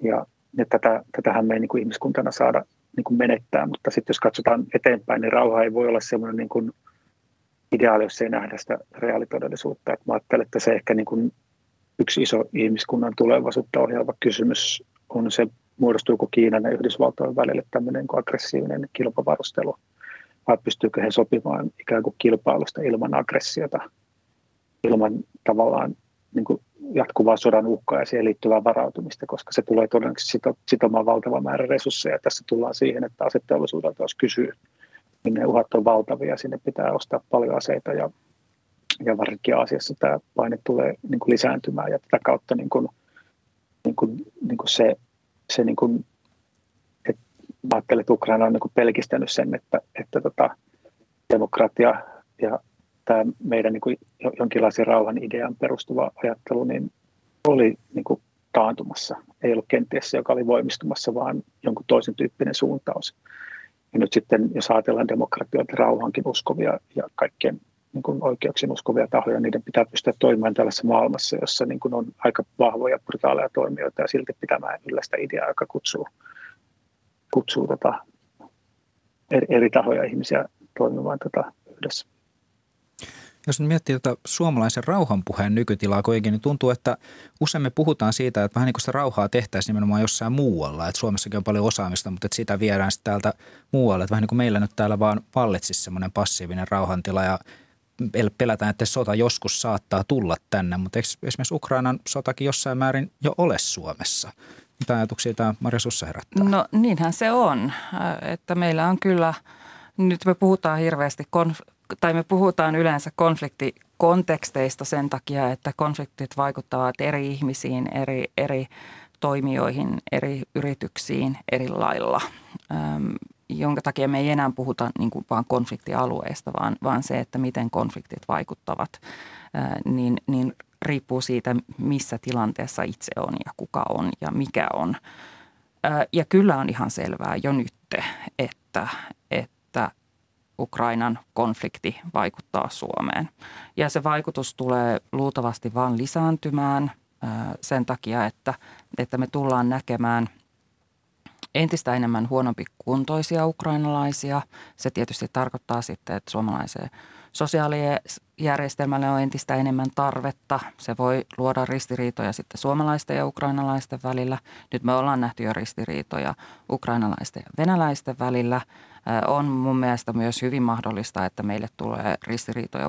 Ja, ja tätä, tätähän me ei niin kuin ihmiskuntana saada niin kuin menettää, mutta sitten jos katsotaan eteenpäin, niin rauha ei voi olla semmoinen niin kuin ideaali, jos ei nähdä sitä reaalitodellisuutta. Et mä ajattelen, että se ehkä niin kuin yksi iso ihmiskunnan tulevaisuutta ohjaava kysymys on se, muodostuuko Kiinan ja Yhdysvaltojen välille tämmöinen aggressiivinen kilpavarustelu, vai pystyykö he sopimaan ikään kuin kilpailusta ilman aggressiota, ilman tavallaan niin kuin jatkuvaa sodan uhkaa ja siihen liittyvää varautumista, koska se tulee todennäköisesti sitomaan valtavan määrän resursseja. Tässä tullaan siihen, että aseteollisuudelta jos kysyy, niin ne uhat on valtavia, sinne pitää ostaa paljon aseita ja, ja varsinkin asiassa tämä paine tulee niin kuin lisääntymään ja tätä kautta niin kuin, niin kuin, niin kuin se, se niin kuin, että ajattelen, että Ukraina on niin kuin pelkistänyt sen, että, että tota, demokratia ja tämä meidän niin kuin jonkinlaisen rauhan idean perustuva ajattelu niin oli niin kuin taantumassa. Ei ollut kenties joka oli voimistumassa, vaan jonkun toisen tyyppinen suuntaus. Ja nyt sitten, jos ajatellaan demokratioita, rauhankin uskovia ja kaikkien niin kuin oikeuksien uskovia tahoja, niiden pitää pystyä toimimaan tällaisessa maailmassa, jossa niin kuin on aika vahvoja, brutaaleja toimijoita ja silti pitämään yllä sitä ideaa, joka kutsuu, kutsuu tota eri, eri tahoja ihmisiä toimimaan tota yhdessä. Jos nyt miettii tätä suomalaisen rauhanpuheen nykytilaa kuitenkin, niin tuntuu, että usein me puhutaan siitä, että vähän niin kuin sitä rauhaa tehtäisiin nimenomaan jossain muualla. Että Suomessakin on paljon osaamista, mutta että sitä viedään sitten täältä muualle. Että vähän niin kuin meillä nyt täällä vaan vallitsisi semmoinen passiivinen rauhantila ja pelätään, että sota joskus saattaa tulla tänne, mutta eikö esimerkiksi Ukrainan sotakin jossain määrin jo ole Suomessa? Mitä ajatuksia tämä Marja Sussa herättää? No niinhän se on, että meillä on kyllä, nyt me puhutaan hirveästi konf- tai me puhutaan yleensä konfliktikonteksteista sen takia, että konfliktit vaikuttavat eri ihmisiin, eri, eri toimijoihin, eri yrityksiin eri lailla, ähm, jonka takia me ei enää puhuta niin kuin vaan konfliktialueista, vaan, vaan se, että miten konfliktit vaikuttavat, äh, niin, niin riippuu siitä, missä tilanteessa itse on ja kuka on ja mikä on. Äh, ja kyllä on ihan selvää jo nyt, että, että Ukrainan konflikti vaikuttaa Suomeen. Ja se vaikutus tulee luultavasti vain lisääntymään sen takia, että, että me tullaan näkemään entistä enemmän huonompi kuntoisia ukrainalaisia. Se tietysti tarkoittaa sitten, että suomalaiseen sosiaalijärjestelmälle on entistä enemmän tarvetta. Se voi luoda ristiriitoja sitten suomalaisten ja ukrainalaisten välillä. Nyt me ollaan nähty jo ristiriitoja ukrainalaisten ja venäläisten välillä – on mun mielestä myös hyvin mahdollista, että meille tulee ristiriitoja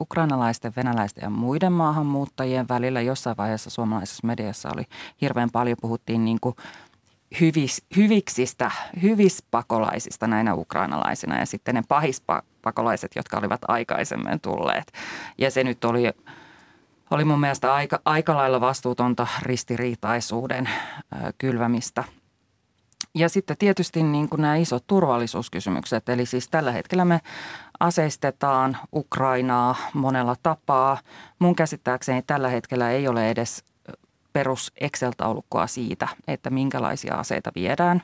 ukrainalaisten, venäläisten ja muiden maahanmuuttajien välillä. Jossain vaiheessa suomalaisessa mediassa oli hirveän paljon, puhuttiin niin kuin hyvis, hyviksistä, hyvispakolaisista näinä ukrainalaisina ja sitten ne pahispakolaiset, jotka olivat aikaisemmin tulleet. Ja se nyt oli oli mun mielestä aika, aika lailla vastuutonta ristiriitaisuuden kylvämistä – ja sitten tietysti niin kuin nämä isot turvallisuuskysymykset, eli siis tällä hetkellä me aseistetaan Ukrainaa monella tapaa. Mun käsittääkseni tällä hetkellä ei ole edes perus Excel-taulukkoa siitä, että minkälaisia aseita viedään.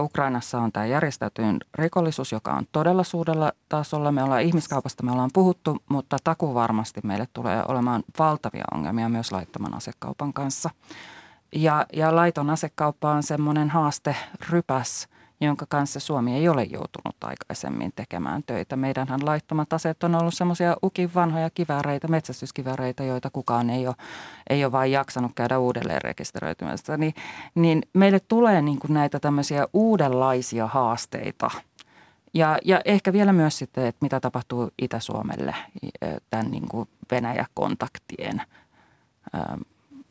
Ukrainassa on tämä järjestäytynyt rikollisuus, joka on todella suurella tasolla. Me ollaan ihmiskaupasta, me ollaan puhuttu, mutta taku varmasti meille tulee olemaan valtavia ongelmia myös laittoman asekaupan kanssa – ja, ja laiton asekauppa on semmoinen haaste rypäs, jonka kanssa Suomi ei ole joutunut aikaisemmin tekemään töitä. Meidänhän laittomat aseet on ollut semmoisia ukin vanhoja kivääreitä, metsästyskivääreitä, joita kukaan ei ole, ei ole vain jaksanut käydä uudelleen rekisteröitymässä. Niin, niin meille tulee niin kuin näitä tämmöisiä uudenlaisia haasteita. Ja, ja ehkä vielä myös sitten, että mitä tapahtuu Itä-Suomelle tämän niin kuin Venäjä-kontaktien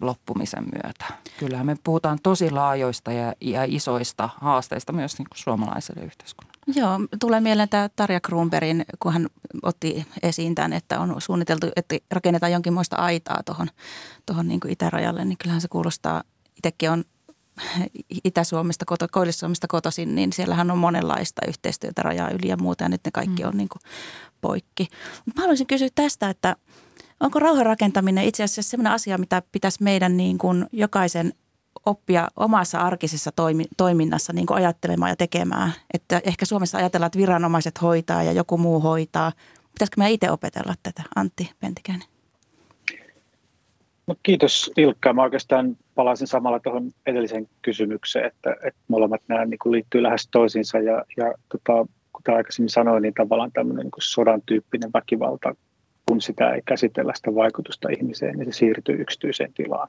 loppumisen myötä. Kyllähän me puhutaan tosi laajoista ja, ja isoista haasteista myös niin kuin suomalaiselle yhteiskunnalle. Joo, tulee mieleen tämä Tarja Kruunbergin, kun hän otti esiin tämän, että on suunniteltu, että rakennetaan jonkinmoista aitaa tuohon tohon niin itärajalle, niin kyllähän se kuulostaa, itsekin on Itä-Suomesta, Koillis-Suomesta kotoisin, niin siellähän on monenlaista yhteistyötä rajaa yli ja muuta, ja nyt ne kaikki mm. on niin kuin poikki. Mä haluaisin kysyä tästä, että Onko rauhan rakentaminen itse asiassa sellainen asia, mitä pitäisi meidän niin kuin jokaisen oppia omassa arkisessa toimi, toiminnassa niin kuin ajattelemaan ja tekemään? Että ehkä Suomessa ajatellaan, että viranomaiset hoitaa ja joku muu hoitaa. Pitäisikö me itse opetella tätä, Antti Pentikäinen? No, kiitos Ilkka. Mä oikeastaan palaisin samalla tuohon edelliseen kysymykseen, että, että molemmat nämä niin liittyy lähes toisiinsa ja, ja tota, kuten aikaisemmin sanoin, niin tavallaan tämmöinen niin sodan tyyppinen väkivalta, kun sitä ei käsitellä sitä vaikutusta ihmiseen, niin se siirtyy yksityiseen tilaan.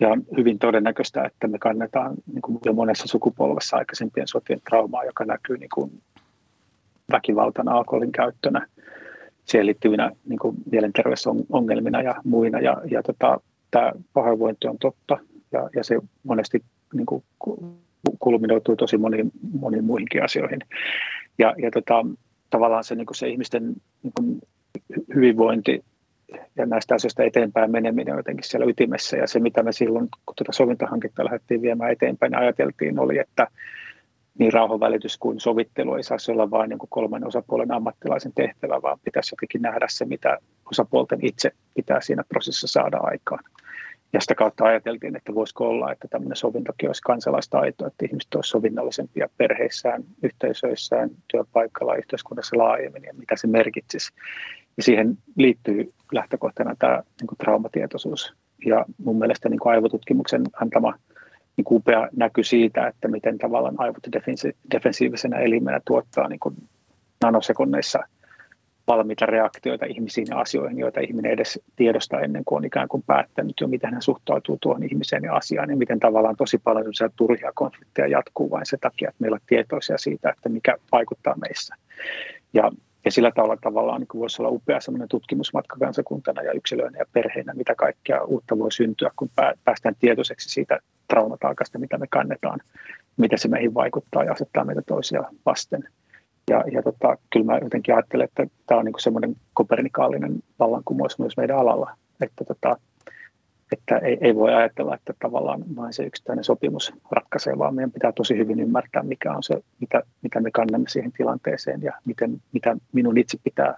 Ja hyvin todennäköistä, että me kannetaan niin kuin jo monessa sukupolvessa aikaisempien sotien traumaa, joka näkyy niin kuin väkivaltana, alkoholin käyttönä, siihen liittyvinä niin kuin mielenterveysongelmina ja muina. Ja, ja tota, tämä pahoinvointi on totta ja, ja se monesti niin kuin, kulminoituu tosi moniin, moniin muihinkin asioihin. Ja, ja tota, tavallaan se, niin kuin se ihmisten niin kuin hyvinvointi ja näistä asioista eteenpäin meneminen on jotenkin siellä ytimessä. Ja se, mitä me silloin, kun tuota sovintohanketta lähdettiin viemään eteenpäin, niin ajateltiin oli, että niin rauhanvälitys kuin sovittelu ei saisi olla vain niin kolmannen osapuolen ammattilaisen tehtävä, vaan pitäisi jotenkin nähdä se, mitä osapuolten itse pitää siinä prosessissa saada aikaan. Ja sitä kautta ajateltiin, että voisiko olla, että tämmöinen sovintokin olisi kansalaistaito, että ihmiset olisivat sovinnollisempia perheissään, yhteisöissään, työpaikalla, yhteiskunnassa laajemmin ja mitä se merkitsisi. Ja siihen liittyy lähtökohtana tämä niin kuin traumatietoisuus. Ja mun mielestä niin kuin aivotutkimuksen antama niin kuin upea näky siitä, että miten tavallaan aivot defensiivisenä elimenä tuottaa niin kuin nanosekunneissa valmiita reaktioita ihmisiin ja asioihin, joita ihminen edes tiedostaa ennen kuin on ikään kuin päättänyt jo, miten hän suhtautuu tuohon ihmiseen ja asiaan, ja miten tavallaan tosi paljon turhia konflikteja jatkuu vain sen takia, että meillä on tietoisia siitä, että mikä vaikuttaa meissä. Ja ja sillä tavalla tavallaan niin voisi olla upea sellainen tutkimusmatka kansakuntana ja yksilöinä ja perheinä, mitä kaikkea uutta voi syntyä, kun päästään tietoiseksi siitä traumataakasta, mitä me kannetaan, miten se meihin vaikuttaa ja asettaa meitä toisia vasten. Ja, ja tota, kyllä mä jotenkin ajattelen, että tämä on niin semmoinen kopernikaalinen vallankumous myös meidän alalla, että tota, että ei, ei voi ajatella, että tavallaan vain se yksittäinen sopimus ratkaisee, vaan meidän pitää tosi hyvin ymmärtää, mikä on se, mitä, mitä me kannamme siihen tilanteeseen ja miten, mitä minun itse pitää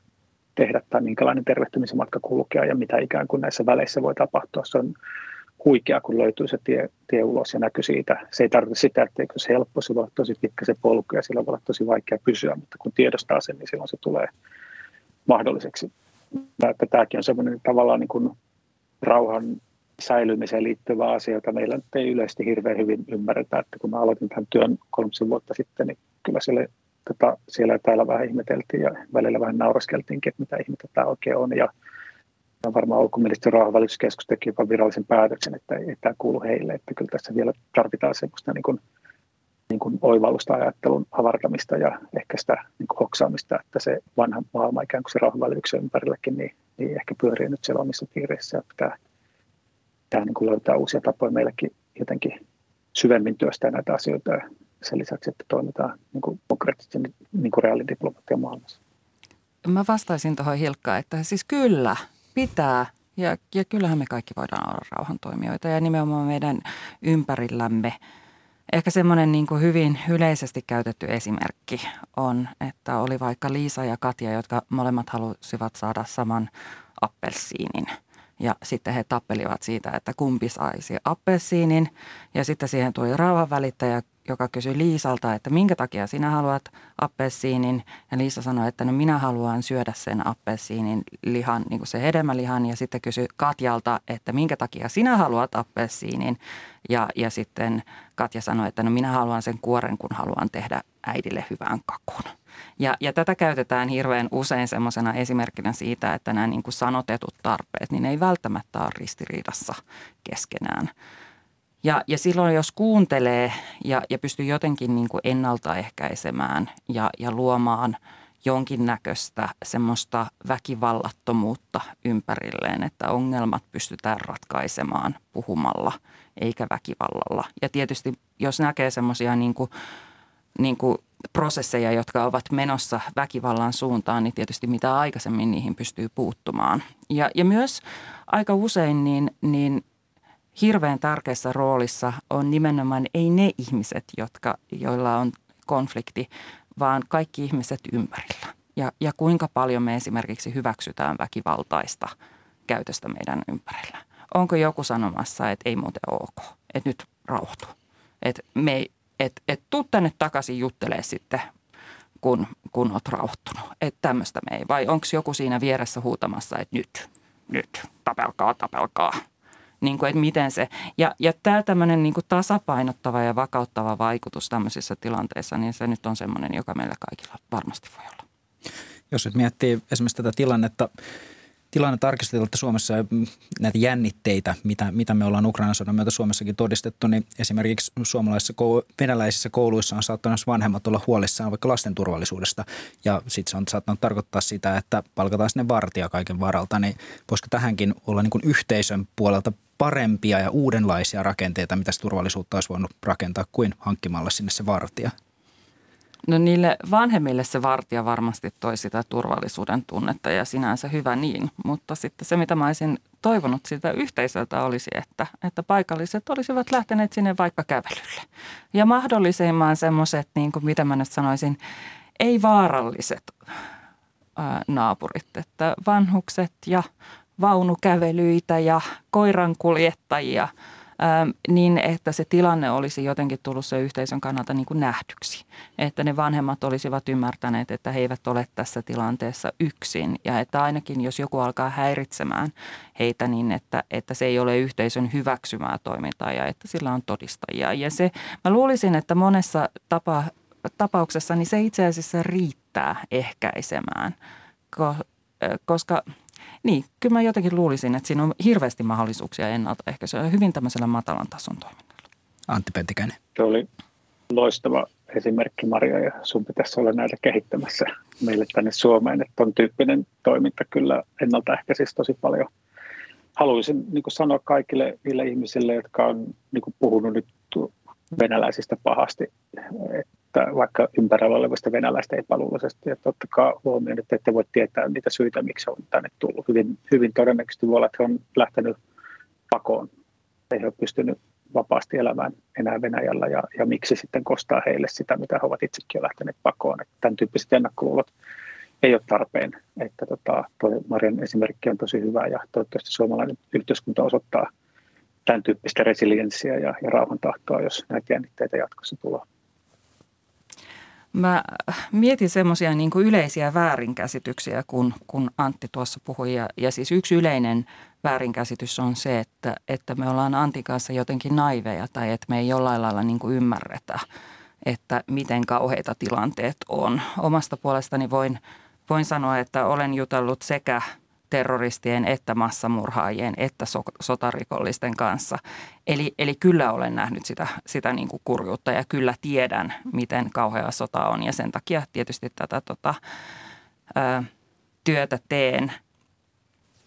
tehdä tai minkälainen tervehtymisen matka kulkea ja mitä ikään kuin näissä väleissä voi tapahtua. Se on huikea, kun löytyy se tie, tie ulos ja näkyy siitä. Se ei tarkoita sitä, että se helppo, se voi olla tosi pitkä se polku ja sillä voi olla tosi vaikea pysyä, mutta kun tiedostaa sen, niin silloin se tulee mahdolliseksi. Että tämäkin on semmoinen tavallaan niin kuin rauhan säilymiseen liittyvä asia, jota meillä nyt ei yleisesti hirveän hyvin ymmärretä. Että kun mä aloitin tämän työn kolmisen vuotta sitten, niin kyllä siellä, tota, siellä täällä vähän ihmeteltiin ja välillä vähän nauraskeltiinkin, että mitä ihmettä tämä oikein on. Ja on varmaan ulkoministeri rauhanvälityskeskus teki jopa virallisen päätöksen, että ei, tämä kuulu heille. Että kyllä tässä vielä tarvitaan semmoista niin kuin, niin kuin oivallusta ajattelun avartamista ja ehkä sitä niin kuin hoksaamista, että se vanha maailma ikään kuin se rauhanvälityksen ympärilläkin, niin, niin ehkä pyörii nyt siellä omissa piireissä ja pitää pitää niin kuin löytää uusia tapoja meillekin jotenkin syvemmin työstää näitä asioita ja sen lisäksi, että toimitaan niin kuin konkreettisesti niin kuin reaalidiplomatian maailmassa. Mä vastaisin tuohon Hilkkaan, että siis kyllä pitää ja, ja kyllähän me kaikki voidaan olla rauhantoimijoita ja nimenomaan meidän ympärillämme. Ehkä semmoinen niin kuin hyvin yleisesti käytetty esimerkki on, että oli vaikka Liisa ja Katja, jotka molemmat halusivat saada saman appelsiinin – ja sitten he tappelivat siitä, että kumpi saisi appelsiinin. Ja sitten siihen tuli rauhanvälittäjä, joka kysyi Liisalta, että minkä takia sinä haluat appelsiinin. Ja Liisa sanoi, että no minä haluan syödä sen appelsiinin lihan, niin kuin se hedelmälihan. Ja sitten kysyi Katjalta, että minkä takia sinä haluat appelsiinin. Ja, ja sitten Katja sanoi, että no minä haluan sen kuoren, kun haluan tehdä äidille hyvän kakun. Ja, ja tätä käytetään hirveän usein semmoisena esimerkkinä siitä, että nämä niin kuin sanotetut tarpeet, niin ne ei välttämättä ole ristiriidassa keskenään. Ja, ja silloin jos kuuntelee ja, ja pystyy jotenkin niin kuin ennaltaehkäisemään ja, ja luomaan jonkinnäköistä semmoista väkivallattomuutta ympärilleen, että ongelmat pystytään ratkaisemaan puhumalla eikä väkivallalla. Ja tietysti jos näkee semmoisia niin kuin, niin kuin prosesseja, jotka ovat menossa väkivallan suuntaan, niin tietysti mitä aikaisemmin niihin pystyy puuttumaan. Ja, ja myös aika usein niin, niin hirveän tärkeässä roolissa on nimenomaan ei ne ihmiset, jotka, joilla on konflikti, vaan kaikki ihmiset ympärillä. Ja, ja kuinka paljon me esimerkiksi hyväksytään väkivaltaista käytöstä meidän ympärillä. Onko joku sanomassa, että ei muuten ok, että nyt rauhoitu. Että me ei, että et tuu tänne takaisin juttelee sitten, kun, kun oot rauhoittunut. Että tämmöistä me ei. Vai onko joku siinä vieressä huutamassa, että nyt, nyt, tapelkaa, tapelkaa. niin kuin, että miten se, ja, ja tämä tämmöinen niin tasapainottava ja vakauttava vaikutus tämmöisissä tilanteissa, niin se nyt on semmoinen, joka meillä kaikilla varmasti voi olla. Jos nyt miettii esimerkiksi tätä tilannetta, tilanne tarkistetaan Suomessa ja näitä jännitteitä, mitä, mitä me ollaan Ukrainan sodan myötä Suomessakin todistettu, niin esimerkiksi suomalaisissa venäläisissä kouluissa on saattanut vanhemmat olla huolissaan vaikka lasten turvallisuudesta ja sitten se on saattanut tarkoittaa sitä, että palkataan sinne vartija kaiken varalta, niin voisiko tähänkin olla niin kuin yhteisön puolelta parempia ja uudenlaisia rakenteita, mitä turvallisuutta olisi voinut rakentaa kuin hankkimalla sinne se vartija? No niille vanhemmille se vartija varmasti toi sitä turvallisuuden tunnetta ja sinänsä hyvä niin, mutta sitten se mitä mä olisin toivonut siltä yhteisöltä olisi, että, että paikalliset olisivat lähteneet sinne vaikka kävelylle. Ja mahdollisimman semmoiset, niin kuin mitä mä nyt sanoisin, ei vaaralliset ää, naapurit, että vanhukset ja vaunukävelyitä ja koirankuljettajia – niin että se tilanne olisi jotenkin tullut se yhteisön kannalta niin kuin nähdyksi. Että ne vanhemmat olisivat ymmärtäneet, että he eivät ole tässä tilanteessa yksin ja että ainakin jos joku alkaa häiritsemään heitä niin, että, että se ei ole yhteisön hyväksymää toimintaa ja että sillä on todistajia. Ja se, mä luulisin, että monessa tapa, tapauksessa niin se itse asiassa riittää ehkäisemään, koska – niin, kyllä mä jotenkin luulisin, että siinä on hirveästi mahdollisuuksia ennaltaehkäisyä hyvin tämmöisellä matalan tason toiminnalla. Antti Pentikäinen. Se oli loistava esimerkki Maria ja sun pitäisi olla näitä kehittämässä meille tänne Suomeen, että ton tyyppinen toiminta kyllä ennaltaehkäisisi tosi paljon. Haluaisin niin sanoa kaikille niille ihmisille, jotka on niin puhunut nyt venäläisistä pahasti, että vaikka ympärillä olevista venäläistä epäluuloisesti, että ottakaa huomioon, että ette voi tietää niitä syitä, miksi on tänne tullut. Hyvin, hyvin todennäköisesti voi olla, että he on lähtenyt pakoon. Ei he ole pystynyt vapaasti elämään enää Venäjällä ja, ja miksi sitten kostaa heille sitä, mitä he ovat itsekin lähteneet pakoon. Että tämän tyyppiset ennakkoluulot ei ole tarpeen. Että tota, toi Marian esimerkki on tosi hyvä ja toivottavasti suomalainen yhteiskunta osoittaa – tämän tyyppistä resilienssiä ja, ja rauhantahtoa, jos näitä jännitteitä jatkossa tulee. Mä mietin semmoisia niin yleisiä väärinkäsityksiä, kun, kun Antti tuossa puhui. Ja, ja siis yksi yleinen väärinkäsitys on se, että, että me ollaan Antin kanssa jotenkin naiveja tai että me ei jollain lailla niin kuin ymmärretä, että miten kauheita tilanteet on. Omasta puolestani voin, voin sanoa, että olen jutellut sekä – terroristien että massamurhaajien että so, sotarikollisten kanssa. Eli, eli kyllä olen nähnyt sitä, sitä niin kuin kurjuutta ja kyllä tiedän, miten kauhea sota on ja sen takia tietysti tätä tota, ää, työtä teen.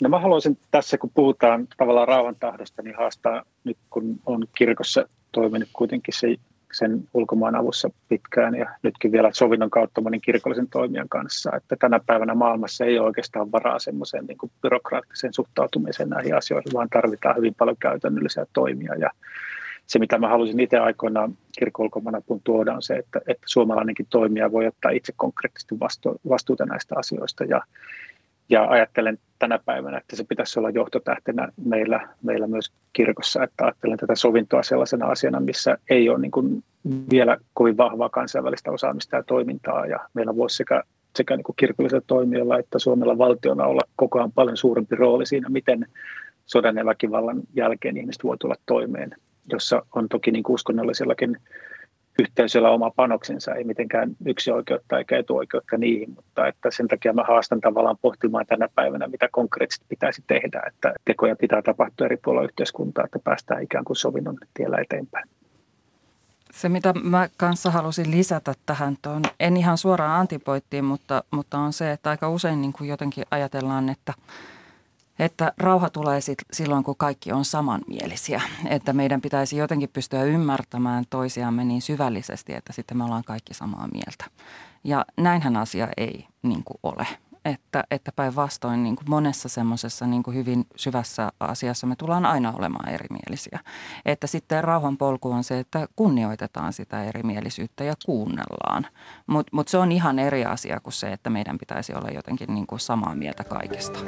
No mä haluaisin tässä, kun puhutaan tavallaan rauhan tahdosta, niin haastaa nyt, kun on kirkossa toiminut kuitenkin se sen ulkomaan avussa pitkään ja nytkin vielä sovinnon kautta monin kirkollisen toimijan kanssa, että tänä päivänä maailmassa ei ole oikeastaan varaa semmoiseen niin kuin byrokraattiseen suhtautumiseen näihin asioihin, vaan tarvitaan hyvin paljon käytännöllisiä toimia. Ja se, mitä mä halusin itse aikoinaan kirkon kun tuoda, on se, että, että suomalainenkin toimija voi ottaa itse konkreettisesti vastu, vastuuta näistä asioista. Ja, ja ajattelen tänä päivänä, että se pitäisi olla johtotähtenä meillä, meillä myös kirkossa, että ajattelen tätä sovintoa sellaisena asiana, missä ei ole niin kuin vielä kovin vahvaa kansainvälistä osaamista ja toimintaa. Ja meillä voisi sekä, sekä niin kuin kirkollisella toimijalla että Suomella valtiona olla koko ajan paljon suurempi rooli siinä, miten sodan ja väkivallan jälkeen ihmiset voi tulla toimeen, jossa on toki niin uskonnollisillakin yhteisöllä oma panoksensa, ei mitenkään yksi oikeutta eikä etuoikeutta niihin, mutta että sen takia mä haastan tavallaan pohtimaan tänä päivänä, mitä konkreettisesti pitäisi tehdä, että tekoja pitää tapahtua eri puolilla yhteiskuntaa, että päästään ikään kuin sovinnon tiellä eteenpäin. Se, mitä mä kanssa halusin lisätä tähän, tuon, en ihan suoraan antipoittiin, mutta, mutta on se, että aika usein niin kuin jotenkin ajatellaan, että – että rauha tulee sit silloin, kun kaikki on samanmielisiä. Että meidän pitäisi jotenkin pystyä ymmärtämään toisiamme niin syvällisesti, että sitten me ollaan kaikki samaa mieltä. Ja näinhän asia ei niin kuin ole. Että, että päinvastoin niin monessa semmoisessa niin hyvin syvässä asiassa me tullaan aina olemaan erimielisiä. Että sitten rauhan polku on se, että kunnioitetaan sitä erimielisyyttä ja kuunnellaan. Mutta mut se on ihan eri asia kuin se, että meidän pitäisi olla jotenkin niin kuin samaa mieltä kaikesta.